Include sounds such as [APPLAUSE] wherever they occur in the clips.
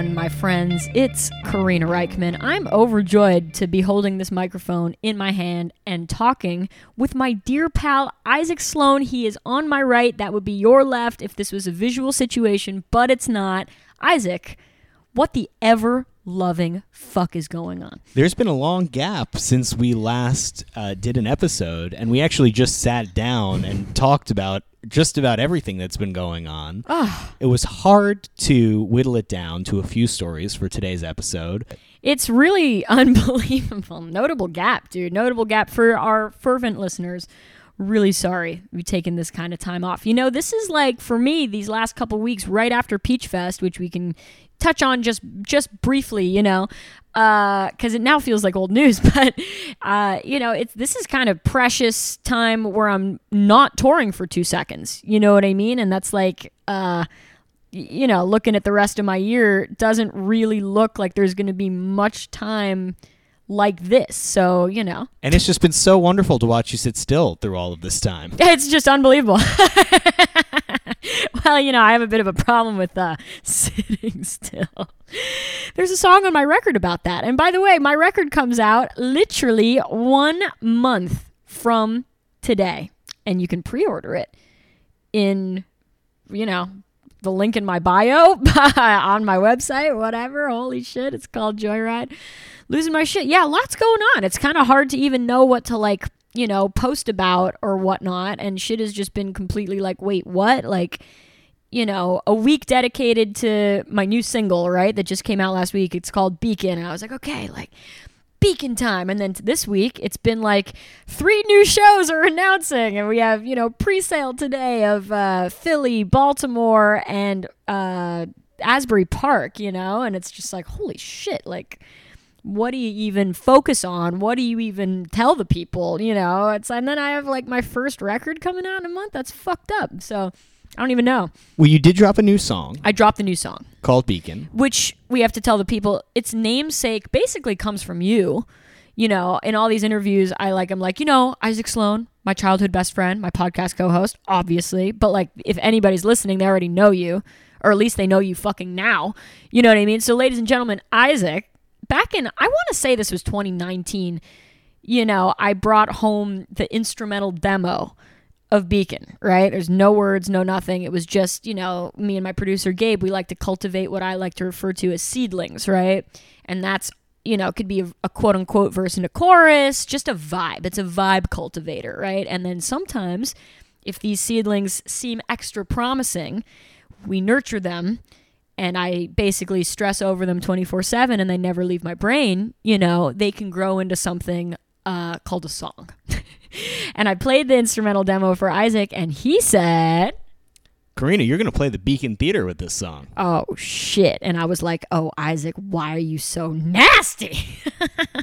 On, my friends? It's Karina Rykman. I'm overjoyed to be holding this microphone in my hand and talking with my dear pal Isaac Slone. He is on my right. That would be your left if this was a visual situation, but it's not. Isaac, what the ever loving fuck is going on? There's been a long gap since we last uh, did an episode, and we actually just sat down and talked about just about everything that's been going on. Ah. It was hard to whittle it down to a few stories for today's episode. It's really [LAUGHS] unbelievable. Notable gap, dude. Notable gap for our fervent listeners. Really sorry we've taken this kind of time off. You know, this is like for me these last couple weeks right after Peach Fest, which we can touch on just just briefly. You know, because it now feels like old news, [LAUGHS] but uh, you know, it's this is kind of precious time where I'm not touring for two seconds. You know what I mean? And that's like. Uh, you know, looking at the rest of my year doesn't really look like there's going to be much time like this. So, you know, And it's just been so wonderful to watch you sit still through all of this time. [LAUGHS] it's just unbelievable. [LAUGHS] well, you know, I have a bit of a problem with uh, [LAUGHS] sitting still. There's a song on my record about that. And by the way, my record comes out literally one month from today. And you can pre order it in, you know, the link in my bio [LAUGHS] on my website, whatever. Holy shit, it's called Joyride. Losing my shit. Yeah, lots going on. It's kind of hard to even know what to like, you know, post about or whatnot. And shit has just been completely like, wait, what? Like, you know, a week dedicated to my new single, right? That just came out last week. It's called Beacon. And I was like, okay, like, beacon time. And then this week, it's been like three new shows are [LAUGHS] announcing. And we have, you know, pre sale today of uh, Philly, Baltimore, and uh, Asbury Park, you know? And it's just like, holy shit, like, what do you even focus on? What do you even tell the people? You know, it's and then I have like my first record coming out in a month. That's fucked up. So I don't even know. Well, you did drop a new song I dropped the new song called Beacon. which we have to tell the people its namesake basically comes from you. You know, in all these interviews, I like, I'm like, you know, Isaac Slone, my childhood best friend, my podcast co host, obviously. But like, if anybody's listening, they already know you, or at least they know you fucking now. You know what I mean? So, ladies and gentlemen, Isaac, back in, I want to say this was 2019, you know, I brought home the instrumental demo of Beacon, right? There's no words, no nothing. It was just, you know, me and my producer Gabe, we like to cultivate what I like to refer to as seedlings, right? And that's, you know, could be a, a quote unquote verse and a chorus, just a vibe. It's a vibe cultivator, right? And then sometimes if these seedlings seem extra promising, we nurture them and I basically stress over them 24 7 and they never leave my brain, you know, they can grow into something uh, called a song. [LAUGHS] and I played the instrumental demo for Isaac, and he said, Karina, you're going to play the Beacon Theater with this song. Oh shit. And I was like, Oh, Isaac, why are you so nasty?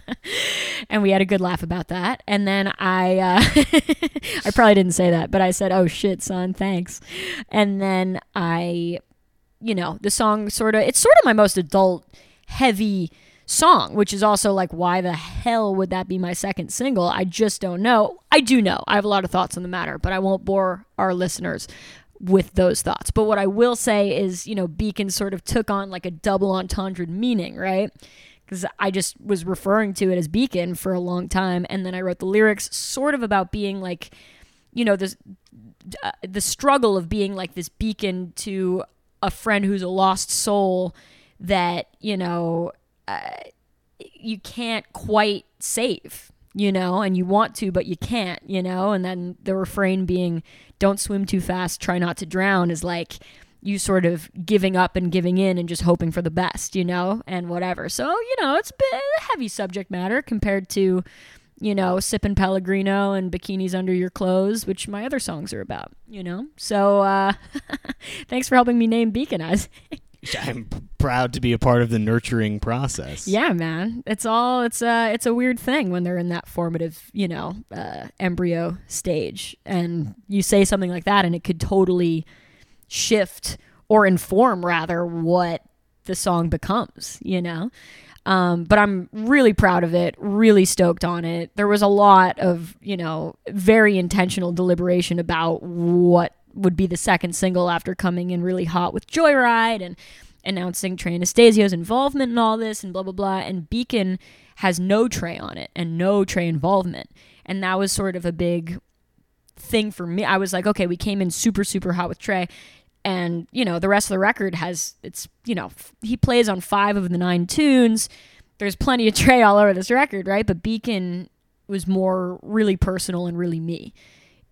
[LAUGHS] and we had a good laugh about that. And then I, uh, [LAUGHS] I probably didn't say that, but I said, Oh shit, son, thanks. And then I, you know, the song sort of, it's sort of my most adult, heavy song, which is also like, why the hell would that be my second single? I just don't know. I do know. I have a lot of thoughts on the matter, but I won't bore our listeners with those thoughts. But what I will say is, you know, Beacon sort of took on like a double entendre meaning, right? Because I just was referring to it as Beacon for a long time. And then I wrote the lyrics sort of about being like, you know, this, uh, the struggle of being like this beacon to a friend who's a lost soul that, you know, you can't quite save, you know, and you want to, but you can't, you know, and then the refrain being, don't swim too fast, try not to drown is like you sort of giving up and giving in and just hoping for the best, you know, and whatever. So, you know, it's a bit a heavy subject matter compared to, you know, sipping Pellegrino and bikinis under your clothes, which my other songs are about, you know? So uh, [LAUGHS] thanks for helping me name Beacon Eyes. [LAUGHS] I'm proud to be a part of the nurturing process. yeah, man. It's all, it's a, it's a weird thing when they're in that formative, you know, uh, embryo stage. And you say something like that and it could totally shift or inform, rather, what the song becomes, you know? Um, but I'm really proud of it, really stoked on it. There was a lot of, you know, very intentional deliberation about what would be the second single after coming in really hot with Joyride and announcing Trey Anastasio's involvement in all this and blah, blah, blah. And Beacon has no Trey on it and no Trey involvement. And that was sort of a big thing for me. I was like, okay, we came in super, super hot with Trey and you know the rest of the record has it's you know he plays on five of the nine tunes there's plenty of trey all over this record right but beacon was more really personal and really me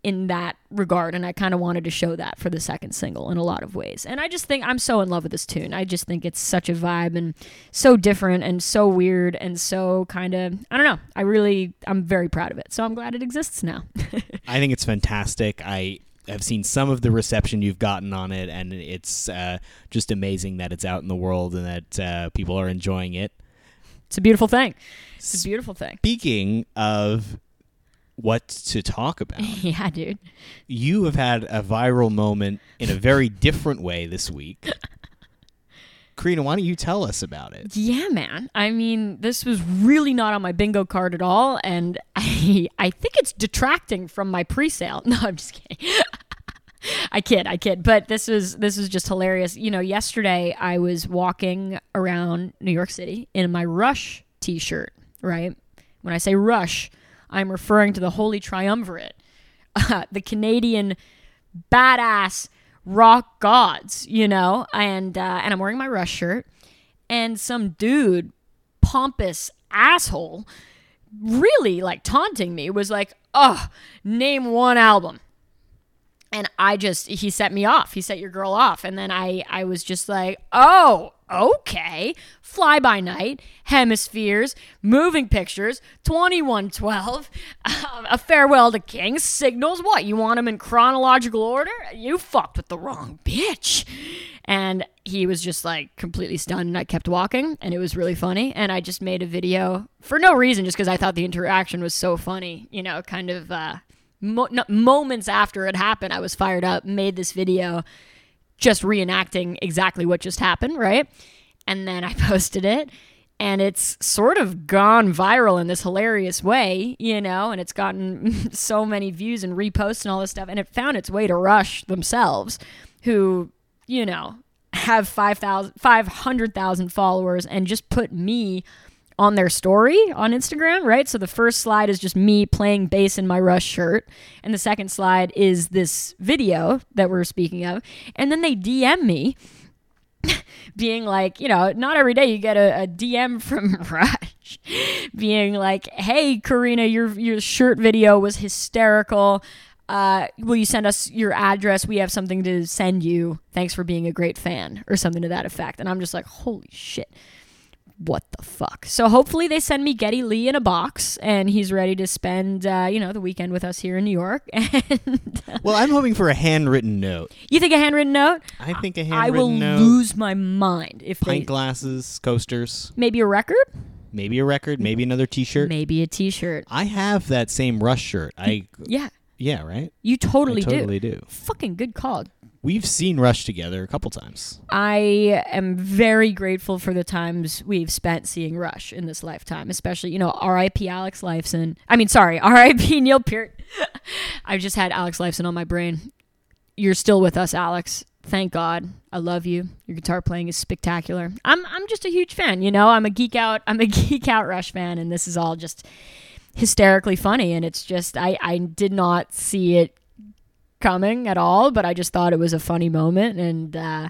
in that regard and i kind of wanted to show that for the second single in a lot of ways. And i just think i'm so in love with this tune. I just think it's such a vibe and so different and so weird and so kind of i don't know. I really i'm very proud of it. So i'm glad it exists now. [LAUGHS] I think it's fantastic. I have seen some of the reception you've gotten on it, and it's uh, just amazing that it's out in the world and that uh, people are enjoying it. it's a beautiful thing. It's a beautiful thing. Speaking of what to talk about, [LAUGHS] yeah dude you have had a viral moment in a very different way this week. [LAUGHS] Karina, why don't you tell us about it? Yeah, man. I mean, this was really not on my bingo card at all, and [LAUGHS] I I think it's detracting from my pre-sale. No, I'm just kidding. I kid, I kid. But this was this was just hilarious. You know, yesterday I was walking around New York City in my Rush T-shirt. Right. When I say Rush, I'm referring to the Holy Triumvirate, the Canadian badass rock gods, you know, and uh, and I'm wearing my Rush shirt, and some dude, pompous asshole, really like taunting me was like, "Oh, name one album." And I just he set me off. He set your girl off, and then I I was just like, "Oh, okay. Fly by Night, Hemispheres, Moving Pictures, 2112, um, A Farewell to Kings, Signals. What? You want them in chronological order? You fucked with the wrong bitch. And he was just like completely stunned, and I kept walking, and it was really funny. And I just made a video for no reason, just because I thought the interaction was so funny, you know, kind of. Uh, mo- no, moments after it happened, I was fired up, made this video just reenacting exactly what just happened, right? And then I [LAUGHS] posted it and it's sort of gone viral in this hilarious way, you know, and it's gotten [LAUGHS] so many views and reposts and all this stuff and it found its way to Rush themselves who, you know, have 5,000 500,000 followers and just put me on their story on Instagram, right? So the first slide is just me playing bass in my Rush shirt, and the second slide is this video that we're speaking of. And then they DM me [LAUGHS] being like, you know, not every day you get a, a DM from [LAUGHS] Rush being like, "Hey, Karina, your your shirt video was hysterical. Uh, will you send us your address? We have something to send you. Thanks for being a great fan, or something to that effect." And I'm just like, "Holy shit." What the fuck? So hopefully they send me Geddy Lee in a box, and he's ready to spend, uh, you know, the weekend with us here in New York. [LAUGHS] And uh, Well, I'm hoping for a handwritten note. you think a handwritten note? I think a handwritten note. I will note. lose my mind if they pint glasses, coasters, maybe a record, maybe a record, maybe another T-shirt. maybe a T-shirt. I have that same Rush shirt. I Yeah, yeah, right. you totally, I totally do. Fucking good call. We've seen Rush together a couple times. I am very grateful for the times we've spent seeing Rush in this lifetime, especially, you know, R.I.P. Alex Lifeson. I mean, sorry, [LAUGHS] R.I.P. Neil Peart. [LAUGHS] I've just had Alex Lifeson on my brain. You're still with us, Alex. Thank God. I love you. Your guitar playing is spectacular. I'm I'm just a huge fan, you know. I'm a geek out. I'm a [LAUGHS] geek out Rush fan and this is all just hysterically funny and it's just I I did not see it coming at all, but I just thought it was a funny moment and uh,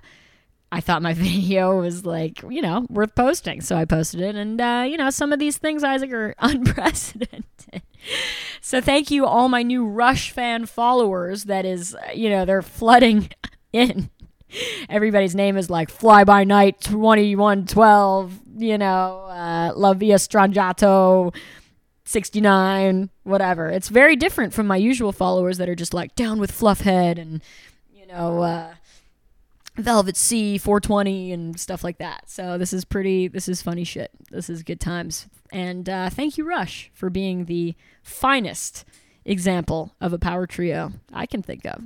I thought my [LAUGHS] video was like, you know, worth posting. So I posted it. And, uh, you know, some of these things, Isaac, are [LAUGHS] unprecedented. so thank you, all my new Rush fan followers. That is, uh, you know, they're flooding [LAUGHS] in. Everybody's name is like Fly By Night 2112, you know, uh, La Villa Strangiato, 69, whatever. It's very different from my usual followers that are just like down with Fluffhead and, you know, uh, Velvet Sea 420 and stuff like that. So this is pretty, this is funny shit. This is good times. And uh, thank you, Rush, for being the finest example of a power trio I can think of.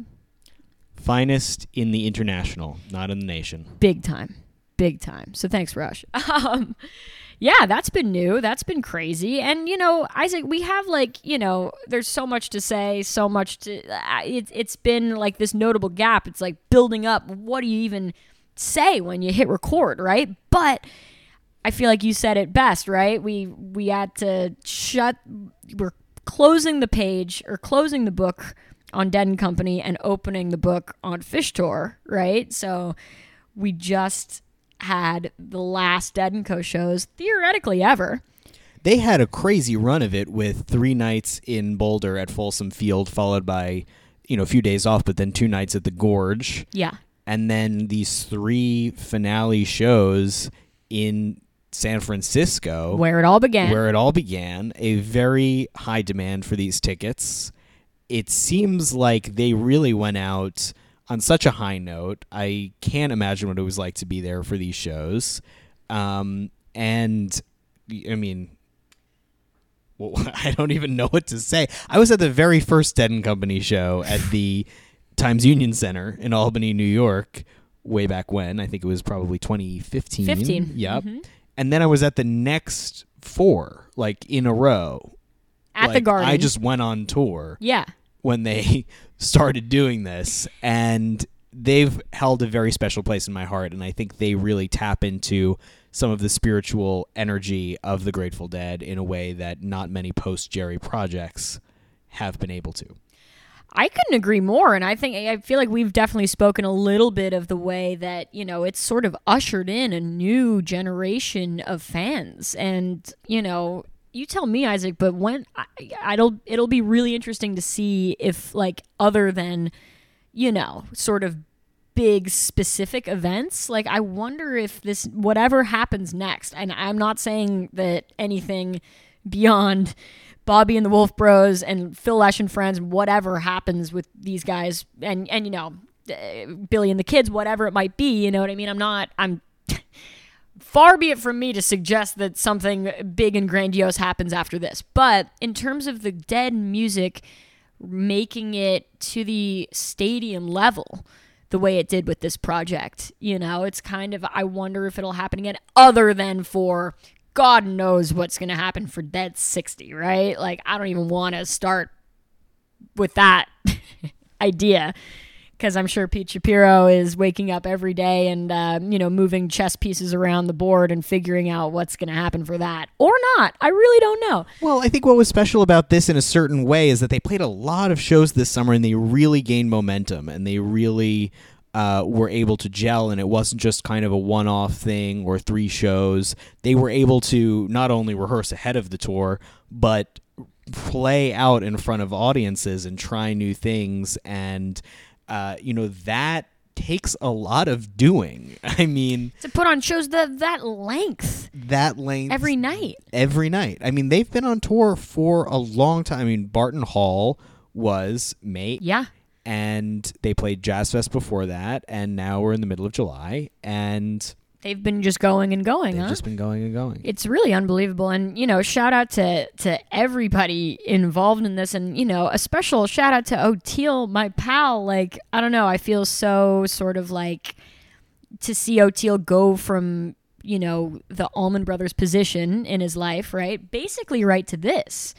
Finest in the international, not in the nation. Big time. Big time. So thanks, Rush. [LAUGHS] Um, yeah, that's been new. That's been crazy. And you know, Isaac, we have like you know, there's so much to say, so much to. Uh, it, it's been like this notable gap. It's like building up. What do you even say when you hit record, right? But I feel like you said it best, right? We we had to shut. We're closing the page or closing the book on Dead and Company and opening the book on Phish Tour, right? So we just had the last Dead and Co shows theoretically ever. They had a crazy run of it with three nights in Boulder at Folsom Field, followed by, you know, a few days off, but then two nights at the Gorge. Yeah. And then these three finale shows in San Francisco, Where it all began. where it all began. A very high demand for these tickets. It seems like they really went out on such a high note. I can't imagine what it was like to be there for these shows. Um, and I mean, well, [LAUGHS] I don't even know what to say. I was at the very first Dead and Company show at the [LAUGHS] Times Union Center in Albany, New York, way back when. I think it was probably 2015. 15. Yep. Mhm. And then I was at the next four, like in a row. At the Garden. I just went on tour Yeah. When they [LAUGHS] started doing this and they've held a very special place in my heart and I think they really tap into some of the spiritual energy of the Grateful Dead in a way that not many post Jerry projects have been able to. I couldn't agree more. And I think, I feel like we've definitely spoken a little bit of the way that, you know, it's sort of ushered in a new generation of fans. And, you know, you tell me, Isaac, but when I, it'll, it'll be really interesting to see if, like, other than, you know, sort of big specific events, like, I wonder if this, whatever happens next, and I'm not saying that anything beyond Bobby and the Wolf Bros and Phil Lesh and friends, whatever happens with these guys, and and you know, uh, Billy and the kids, whatever it might be, you know what I mean. I'm not. I'm [LAUGHS] far be it from me to suggest that something big and grandiose happens after this, but in terms of the Dead music making it to the stadium level the way it did with this project. You know, it's kind of, I wonder if it'll happen again, other than for God knows what's going to happen for Dead 60, right? Like, I don't even want to start with that [LAUGHS] idea because I'm sure Pete Shapiro is waking up every day and, uh, you know, moving chess pieces around the board and figuring out what's going to happen for that or not. I really don't know. Well, I think what was special about this in a certain way is that they played a lot of shows this summer and they really gained momentum and they really uh, were able to gel and it wasn't just kind of a one-off thing or three shows. They were able to not only rehearse ahead of the tour, but play out in front of audiences and try new things and uh, you know that takes a lot of doing. [LAUGHS] I mean, To put on shows that that length that length every night. every night. I mean, they've been on tour for a long time. I mean, Barton Hall was May, Yeah. and they played Jazz Fest before that, and now we're in the middle of July, and They've been just going and going, they've huh? just been going and going. it's really unbelievable and you know shout out to to everybody involved in this and you know a special shout out to Oteil my pal like I don't know I feel so sort of like to see Oteil go from you know the Allman Brothers position in his life right basically right to this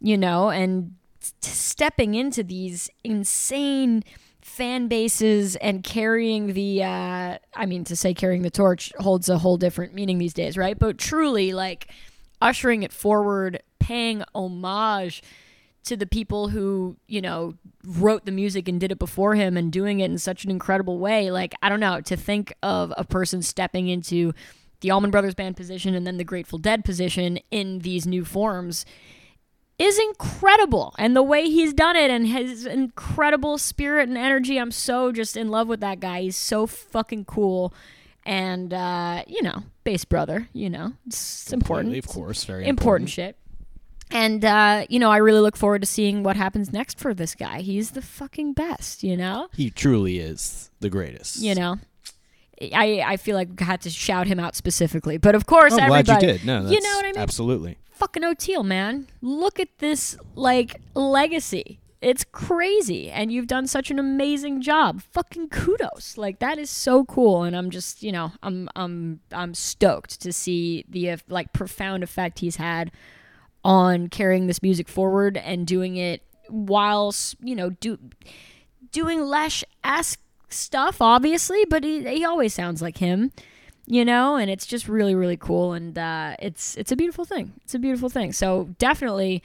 you know and s- stepping into these insane fan bases and carrying the uh I mean to say carrying the torch holds a whole different meaning these days, right? But truly like ushering it forward, paying homage to the people who, you know, wrote the music and did it before him and doing it in such an incredible way. Like, I don't know, to think of a person stepping into the Allman Brothers Band position and then the Grateful Dead position in these new forms is incredible. And the way he's done it and his incredible spirit and energy, I'm so just in love with that guy. He's so fucking cool. And, uh, you know, bass brother, you know, it's important. Of course, very important shit. And uh, you know, I really look forward to seeing what happens next for this guy. He's the fucking best, you know. He truly is the greatest. You know. I, I feel like I had to shout him out specifically, but of course, Oh, I'm everybody, glad you did. No, you know what I mean. Absolutely. Fucking Oteil, man, look at this like legacy. It's crazy, and you've done such an amazing job. Fucking kudos, like that is so cool, and I'm just, you know, I'm I'm I'm stoked to see the like profound effect he's had on carrying this music forward and doing it while you know do doing Lesh esque stuff, obviously, but he he always sounds like him, you know, and it's just really really cool, and uh, it's it's a beautiful thing. It's a beautiful thing. So definitely.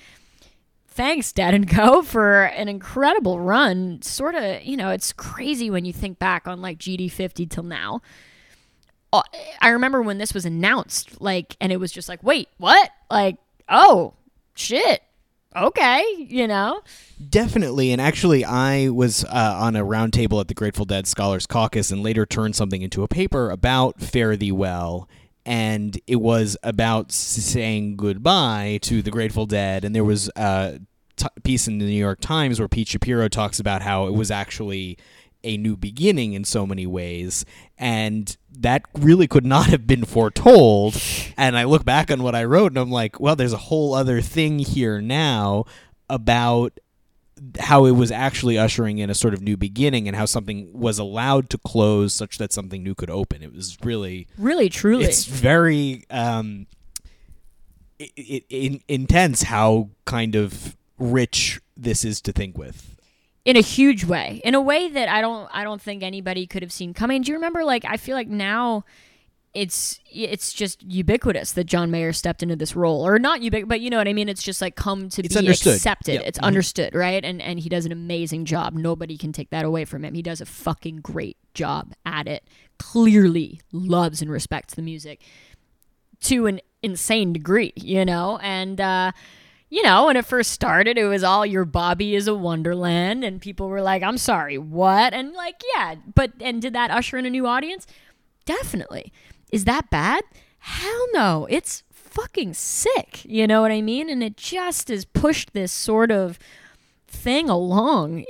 Thanks, Dead and Co, [LAUGHS] for an incredible run. Sort of, you know, it's crazy when you think back on like GD50 till now. Uh, I remember when this was announced, like, and it was just like, wait, what? Like, oh, shit. Okay, you know? Definitely, and actually, I was uh, on a roundtable at the Grateful Dead Scholars Caucus, and later turned something into a paper about Fare Thee Well, and it was about saying goodbye to the Grateful Dead, and there was a t- piece in the New York Times where Pete Shapiro talks about how it was actually a new beginning in so many ways, and that really could not have been foretold. And I look back on what I wrote, and I'm like, well, there's a whole other thing here now about how it was actually ushering in a sort of new beginning and how something was allowed to close such that something new could open. It was really Really, truly. it's very um it, it, in, intense how kind of rich this is to think with. In a huge way in a way that i don't i don't think anybody could have seen coming do you remember like i feel like now it's it's just ubiquitous that john mayer stepped into this role or not ubiquitous but you know what i mean it's just like come to It's be understood. accepted Yeah. it's Mhm. understood right and and he does an amazing job nobody can take that away from him he does a fucking great job at it clearly loves and respects the music to an insane degree, you know? And, uh, you know, when it first started, it was all your Bobby is a Wonderland, and people were like, I'm sorry, what? And, like, yeah, but, and did that usher in a new audience? Definitely. Is that bad? Hell no. It's fucking sick. You know what I mean? And it just has pushed this sort of thing along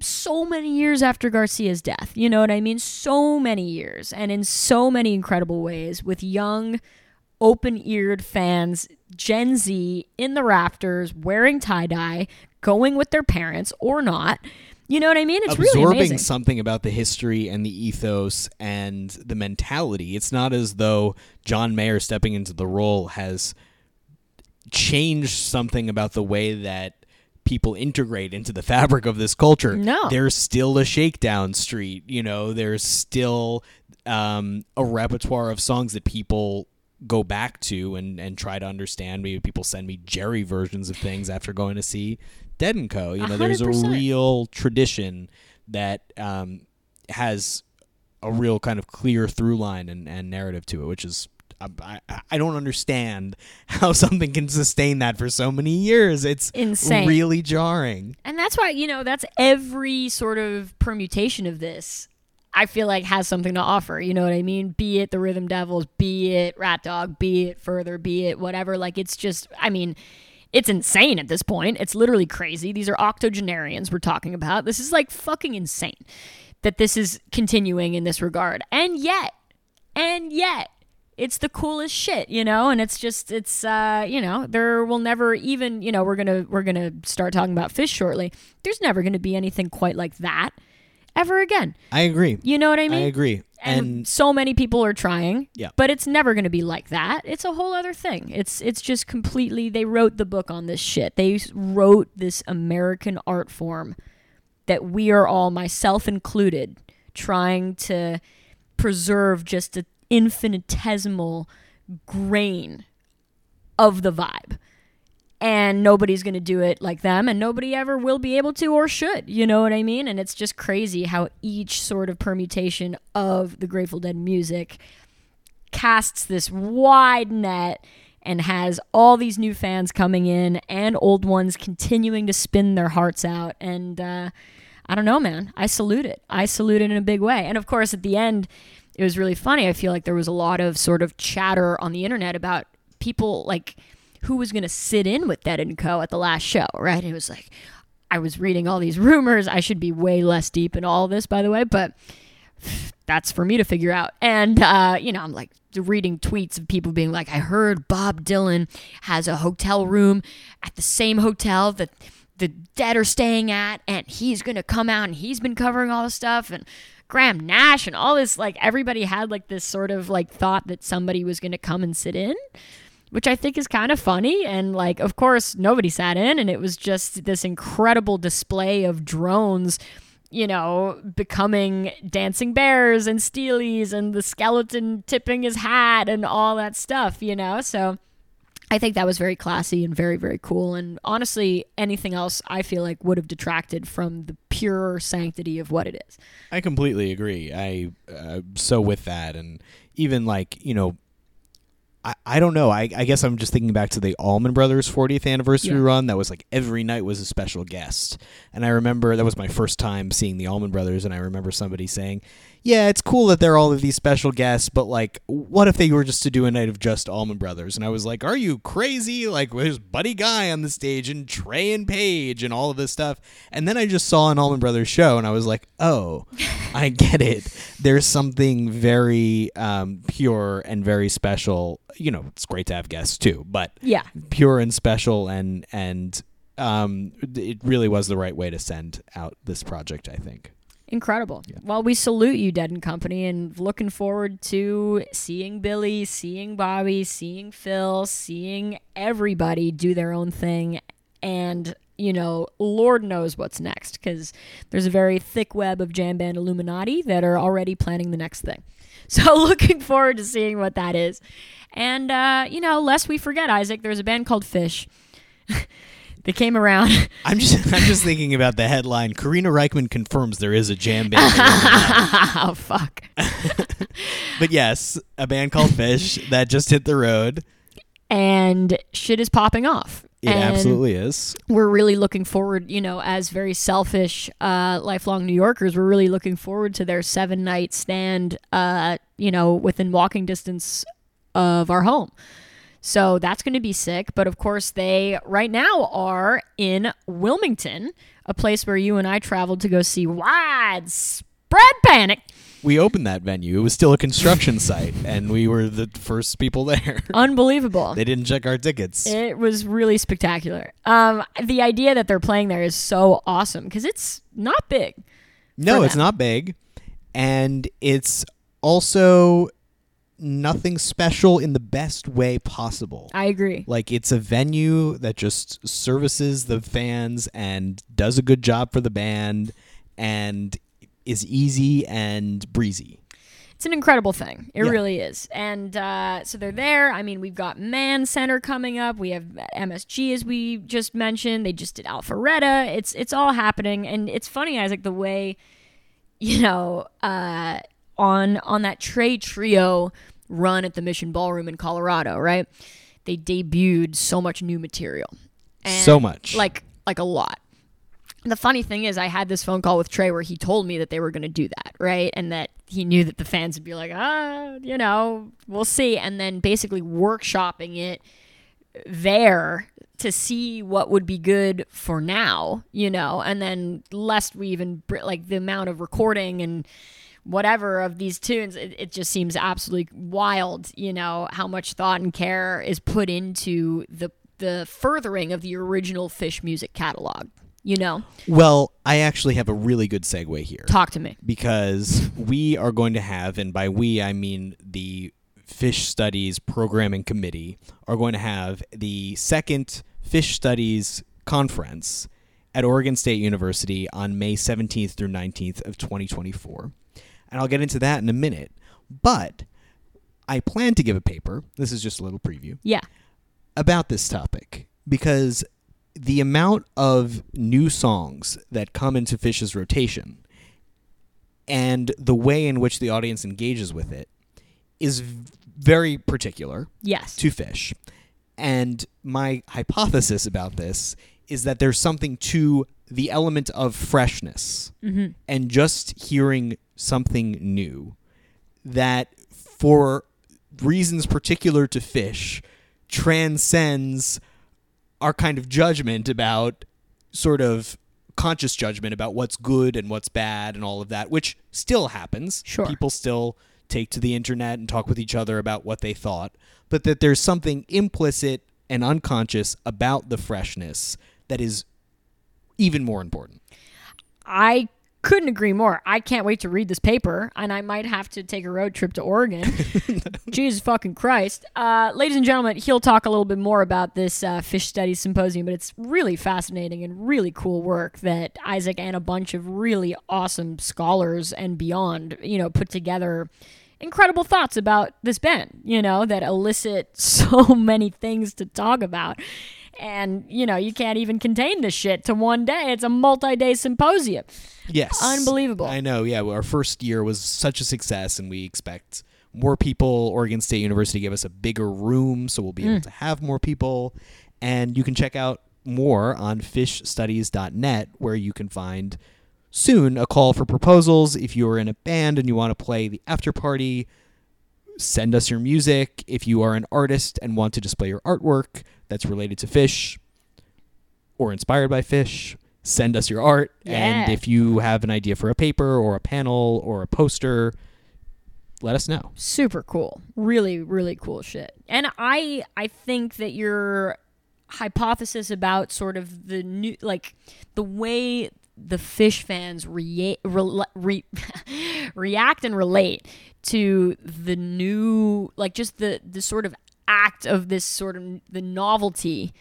so many years after Garcia's death. You know what I mean? So many years and in so many incredible ways with young, open eared fans, Gen Z in the rafters, wearing tie dye, going with their parents or not. You know what I mean? It's really absorbing amazing. something about the history and the ethos and the mentality. It's not as though John Mayer stepping into the role has changed something about the way that people integrate into the fabric of this culture. No. There's still a shakedown street, you know, there's still um, a repertoire of songs that people go back to and, and try to understand. Maybe people send me Jerry versions of things after going to see Dead and Co. You know, there's a real tradition that um, has a real kind of clear through line and, and narrative to it, which is I, I, I don't understand [LAUGHS] how something can sustain that for so many years. It's Insane. really jarring. And that's why, you know, that's every sort of permutation of this. I feel like has something to offer. You know what I mean? Be it the Rhythm Devils, be it Rat Dog, be it Further, be it whatever. Like it's just, I mean, it's insane at this point. It's literally crazy. These are octogenarians we're talking about. This is like fucking insane that this is continuing in this regard. And yet, and yet, it's the coolest shit, you know, and it's just it's uh, you know, there will never even, you know, we're going to we're going to start talking about Phish shortly. There's never going to be anything quite like that ever again. I agree. You know what I mean? I agree. And, And so many people are trying. Yeah. But it's never going to be like that. It's a whole other thing. It's it's just completely they wrote the book on this shit. They wrote this American art form that we are all myself included trying to preserve just an infinitesimal grain of the vibe and nobody's going to do it like them and nobody ever will be able to or should you know what i mean? And it's just crazy how each sort of permutation of the grateful dead music casts this wide net and has all these new fans coming in and old ones continuing to spin their hearts out. And uh, i don't know man. I salute it. I salute it in a big way. And of course at the end it was really funny. I feel like there was a lot of sort of chatter on the internet about people like who was going to sit in with Dead and Co. at the last show, right? It was like, I was reading all these rumors. I should be way less deep in all this, by the way, but that's for me to figure out. And, uh, you know, I'm like reading tweets of people being like, I heard Bob Dylan has a hotel room at the same hotel that the dead are staying at, and he's going to come out and he's been covering all the stuff. And Graham Nash and all this, like, everybody had like this sort of like thought that somebody was going to come and sit in. Which I think is kind of funny. And, like, of course, nobody sat in, and it was just this incredible display of drones you know, becoming dancing bears and steelies and the skeleton tipping his hat and all that stuff, you know? So I think that was very classy and very, very cool. And honestly, anything else I feel like would have detracted from the pure sanctity of what it is. I completely agree. I uh, so with that, and even like you know, I, I don't know. I, I guess I'm just thinking back to the Allman Brothers 40th anniversary Yeah. run. That was like every night was a special guest, and I remember that was my first time seeing the Allman Brothers, and I remember somebody saying, "Yeah, it's cool that they're all of these special guests, but like, what if they were just to do a night of just Allman Brothers?" And I was like, "Are you crazy? Like, there's Buddy Guy on the stage and Trey and Paige and all of this stuff." And then I just saw an Allman Brothers show, and I was like, "Oh, [LAUGHS] I get it. There's something very um, pure and very special. You know, it's great to have guests too, but Yeah. pure and special, and and um, it really was the right way to send out this project. I think. Incredible. Well, we salute you, Dead and Company, and looking forward to seeing Billy, seeing Bobby, seeing Phil, seeing everybody do their own thing. And, you know, Lord knows what's next because there's a very thick web of jam band Illuminati that are already planning the next thing. [LAUGHS] So, [LAUGHS] looking forward to seeing what that is. And, uh, you know, lest we forget, Isaac, there's a band called Phish. [LAUGHS] They came around. [LAUGHS] I'm just I'm just thinking about the headline. Karina Rykman confirms there is a jam band. [LAUGHS] oh, fuck. [LAUGHS] but yes, a band called Phish that just hit the road. And shit is popping off. It And absolutely is. we're really looking forward, you know, as very selfish, uh, lifelong New Yorkers, we're really looking forward to their seven night stand, uh, you know, within walking distance of our home. So that's going to be sick. But of course, they right now are in Wilmington, a place where you and I traveled to go see Widespread Panic. We opened that venue. It was still a construction site, and we were the first people there. [LAUGHS] Unbelievable. they didn't check our tickets. It was really spectacular. Um, the idea that they're playing there is so awesome because it's not big. no, it's not big, and it's also nothing special in the best way possible. I agree. Like it's a venue that just services the fans and does a good job for the band and is easy and breezy. It's an incredible thing. It Yeah. really is. And uh, so they're there. I mean, we've got Mann Center coming up. We have MSG, as we just mentioned. They just did Alpharetta. It's it's all happening, and it's funny, Isaac, the way you know uh, on on that Trey Trio run at the Mission Ballroom in Colorado, right? They debuted so much new material. And, So much. like like a lot. The funny thing is, I had this phone call with Trey where he told me that they were going to do that, right? And that he knew that the fans would be like, ah, you know, we'll see. And then basically workshopping it there to see what would be good for now, you know, and then lest we even br- like the amount of recording and whatever of these tunes, it, it just seems absolutely wild, you know, how much thought and care is put into the the furthering of the original Phish music catalog, you know. Well, I actually have a really good segue here. Talk to me. because we are going to have, and by we I mean the Phish Studies Programming Committee, are going to have the second Phish Studies Conference at Oregon State University on May 17th through 19th of 2024. And I'll get into that in a minute. But I plan to give a paper, this is just a little preview, Yeah. about this topic because the amount of new songs that come into Phish's rotation and the way in which the audience engages with it is very particular Yes. to Phish. And my hypothesis about this is that there's something to the element of freshness mm-hmm. and just hearing something new that for reasons particular to Phish transcends our kind of judgment about sort of conscious judgment about what's good and what's bad and all of that, which still happens. Sure. People still take to the internet and talk with each other about what they thought, but that there's something implicit and unconscious about the freshness that is even more important. I couldn't agree more. I can't wait to read this paper, and I might have to take a road trip to Oregon. [LAUGHS] Jesus fucking Christ. Uh, ladies and gentlemen, he'll talk a little bit more about this uh, Phish studies symposium, but it's really fascinating and really cool work that Isaac and a bunch of really awesome scholars and beyond, you know, put together incredible thoughts about this band, you know, that elicit [LAUGHS] so many things to talk about. And, you know, you can't even contain this shit to one day. It's a multi day symposium. Yes. Unbelievable. I know. Yeah. Our first year was such a success, and we expect more people. Oregon State University gave us a bigger room, so we'll be able mm. to have more people. And you can check out more on phishstudies.net, where you can find soon a call for proposals. If you're in a band and you want to play the after party, send us your music. If you are an artist and want to display your artwork that's related to Phish or inspired by Phish, send us your art. And if you have an idea for a paper or a panel or a poster, let us know. super cool really really cool shit and i i think that your hypothesis about sort of the new like the way the Phish fans rea- re- re- [LAUGHS] react and relate to the new like just the the sort of act of this sort of the novelty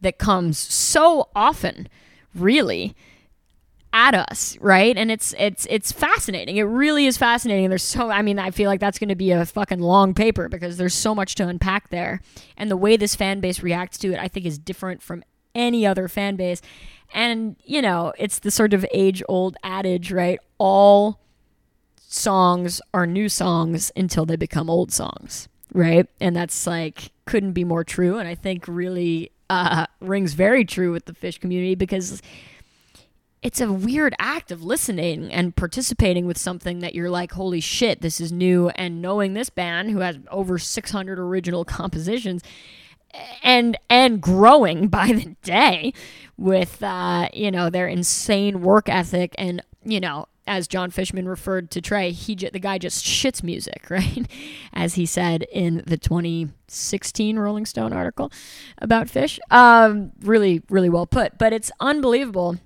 that comes so often really at us, right? And it's it's it's fascinating. It really is fascinating. There's so I mean, I feel like that's going to be a fucking long paper because there's so much to unpack there. And the way this fan base reacts to it, I think is different from any other fan base. And, you know, it's the sort of age-old adage, right? All songs are new songs until they become old songs, right? And that's like couldn't be more true and I think really uh, rings very true with the Phish community because it's a weird act of listening and participating with something that you're like, holy shit, this is new. And knowing this band who has over 600 original compositions and and growing by the day with uh, you know their insane work ethic and you know as Jon Fishman referred to Trey, he the guy just shits music, [LAUGHS] right? As he said in the 2016 Rolling Stone article about Phish. Um, really, really well put. But it's unbelievable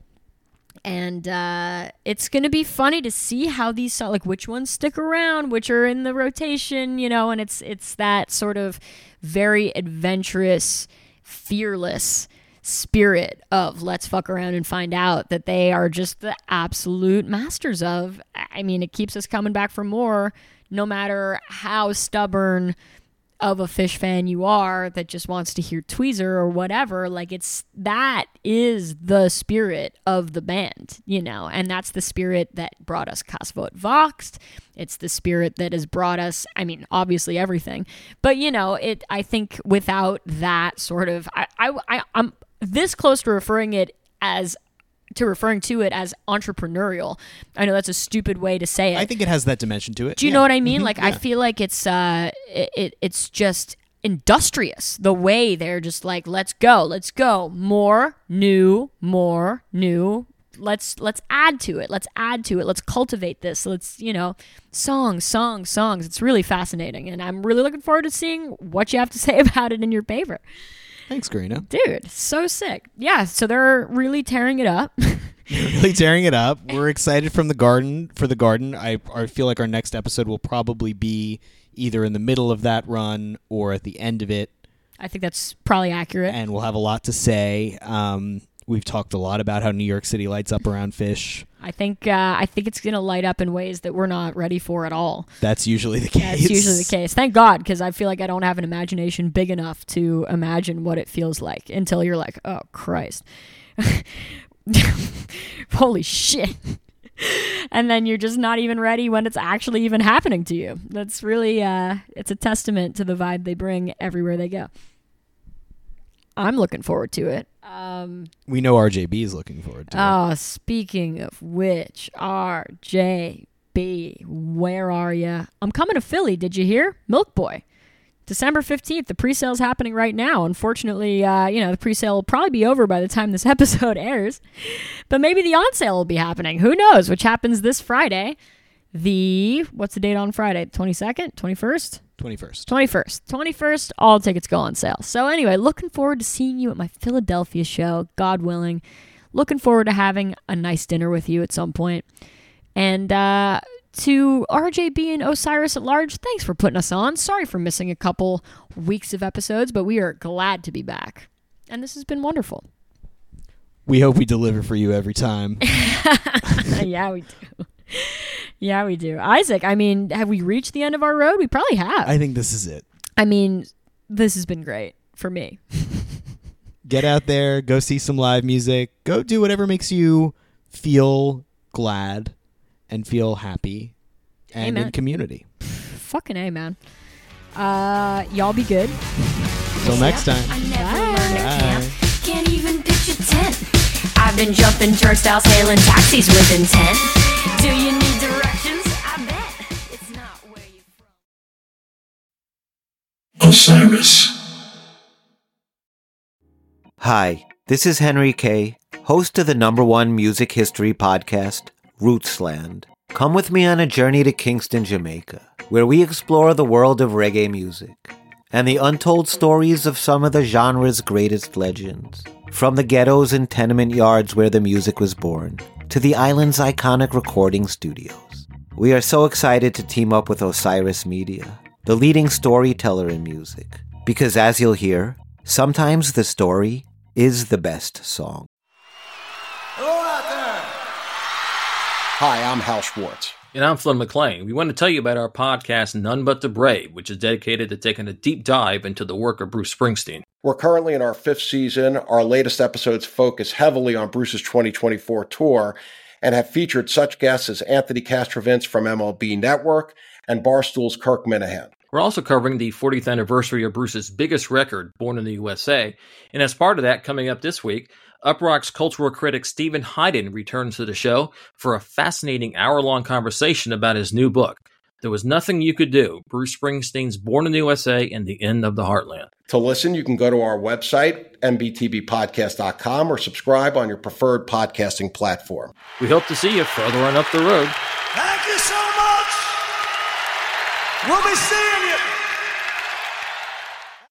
and uh, it's gonna be funny to see how these like which ones stick around, which are in the rotation, you know, and it's it's that sort of very adventurous, fearless spirit of let's fuck around and find out that they are just the absolute masters of. I mean, it keeps us coming back for more, no matter how stubborn of a Phish fan you are that just wants to hear Tweezer or whatever, like it's that is the spirit of the band, you know, and that's the spirit that brought us Kasvot Växt. It's the spirit that has brought us, I mean, obviously everything, but you know, it. I think without that sort of, I, I, I I'm this close to referring it as to referring to it as entrepreneurial. I know that's a stupid way to say it. I think it has that dimension to it. Do you Yeah. know what I mean? Mhm, Like I feel like it's uh it, it it's just industrious the way they're just like let's go let's go more new more new let's let's add to it let's add to it let's cultivate this let's you know songs songs songs it's really fascinating and i'm really looking forward to seeing what you have to [LAUGHS] say about it in your paper Thanks, Karina. dude so sick yeah so they're really tearing it up [LAUGHS] really tearing it up. We're excited from the garden for the garden. I I feel like our next episode will probably be either in the middle of that run or at the end of it, i think that's probably accurate and we'll have a lot to say. Um, we've talked a lot about how New York City lights up around Phish. i think uh, i think it's gonna light up in ways that we're not ready for at all That's usually the case. That's usually the case. Thank God, because I feel like I don't have an imagination big enough to imagine what it feels like until you're like, oh Christ, [LAUGHS] holy shit. and then you're just not even ready when it's actually even happening to you. That's really, uh, it's a testament to the vibe they bring everywhere they go. I'm looking forward to it. Um, We know RJB is looking forward to it. Oh, speaking of which, RJB, where are you? I'm coming to Philly. Did you hear? Milk Boy. December 15th, the pre sale's happening right now. Unfortunately, uh, you know, the pre sale will probably be over by the time this [LAUGHS] episode airs, but maybe the on sale will be happening. Who knows? Which happens this Friday. The, what's the date on Friday? 22nd? 21st? 21st. 21st. 21st, all tickets go on sale. So, anyway, looking forward to seeing you at my Philadelphia show, God willing. Looking forward to having a nice dinner with you at some point. And uh, to RJB and Osiris at large, thanks for putting us on. Sorry for missing a couple weeks of episodes, but we are glad to be back. And this has been wonderful. We hope we deliver for you every time. [LAUGHS] yeah, we do. Yeah, we do. Isaac, I mean, have we reached the end of our road? We probably have. I think this is it. I mean, this has been great for me. [LAUGHS] Get out there, go see some live music, go do whatever makes you feel glad and feel happy and Amen. in community. Fucking A, man. Uh, y'all be good. Till next time. I never Bye. learned to Bye. I've been jumping turnstiles, hailing taxis with intent. Do you need directions? I bet it's not where you from. Osiris. Hi, this is Henry Kay, host of the number one music history podcast, Rootsland. Come with me on a journey to Kingston, Jamaica, where we explore the world of reggae music and the untold stories of some of the genre's greatest legends. From the ghettos and tenement yards where the music was born, to the island's iconic recording studios. We are so excited to team up with Osiris Media, the leading storyteller in music, because as you'll hear, sometimes the story is the best song. Hello out there! Hi, I'm Hal Schwartz. And I'm Flynn McLean. We want to tell you about our podcast, None But the Brave, which is dedicated to taking a deep dive into the work of Bruce Springsteen. We're currently in our fifth season. Our latest episodes focus heavily on Bruce's 2024 tour and have featured such guests as Anthony Castrovince from MLB Network and Barstool's Kirk Minihane. We're also covering the 40th anniversary of Bruce's biggest record, Born in the USA. And as part of that, coming up this week, Uproxx cultural critic Steven Hyden returns to the show for a fascinating hour long conversation about his new book. There Was Nothing You Could Do Bruce Springsteen's Born in the USA and the End of the Heartland. To listen, you can go to our website, mbtbpodcast.com, or subscribe on your preferred podcasting platform. We hope to see you further on up the road. Thank you so much. We'll be seeing you.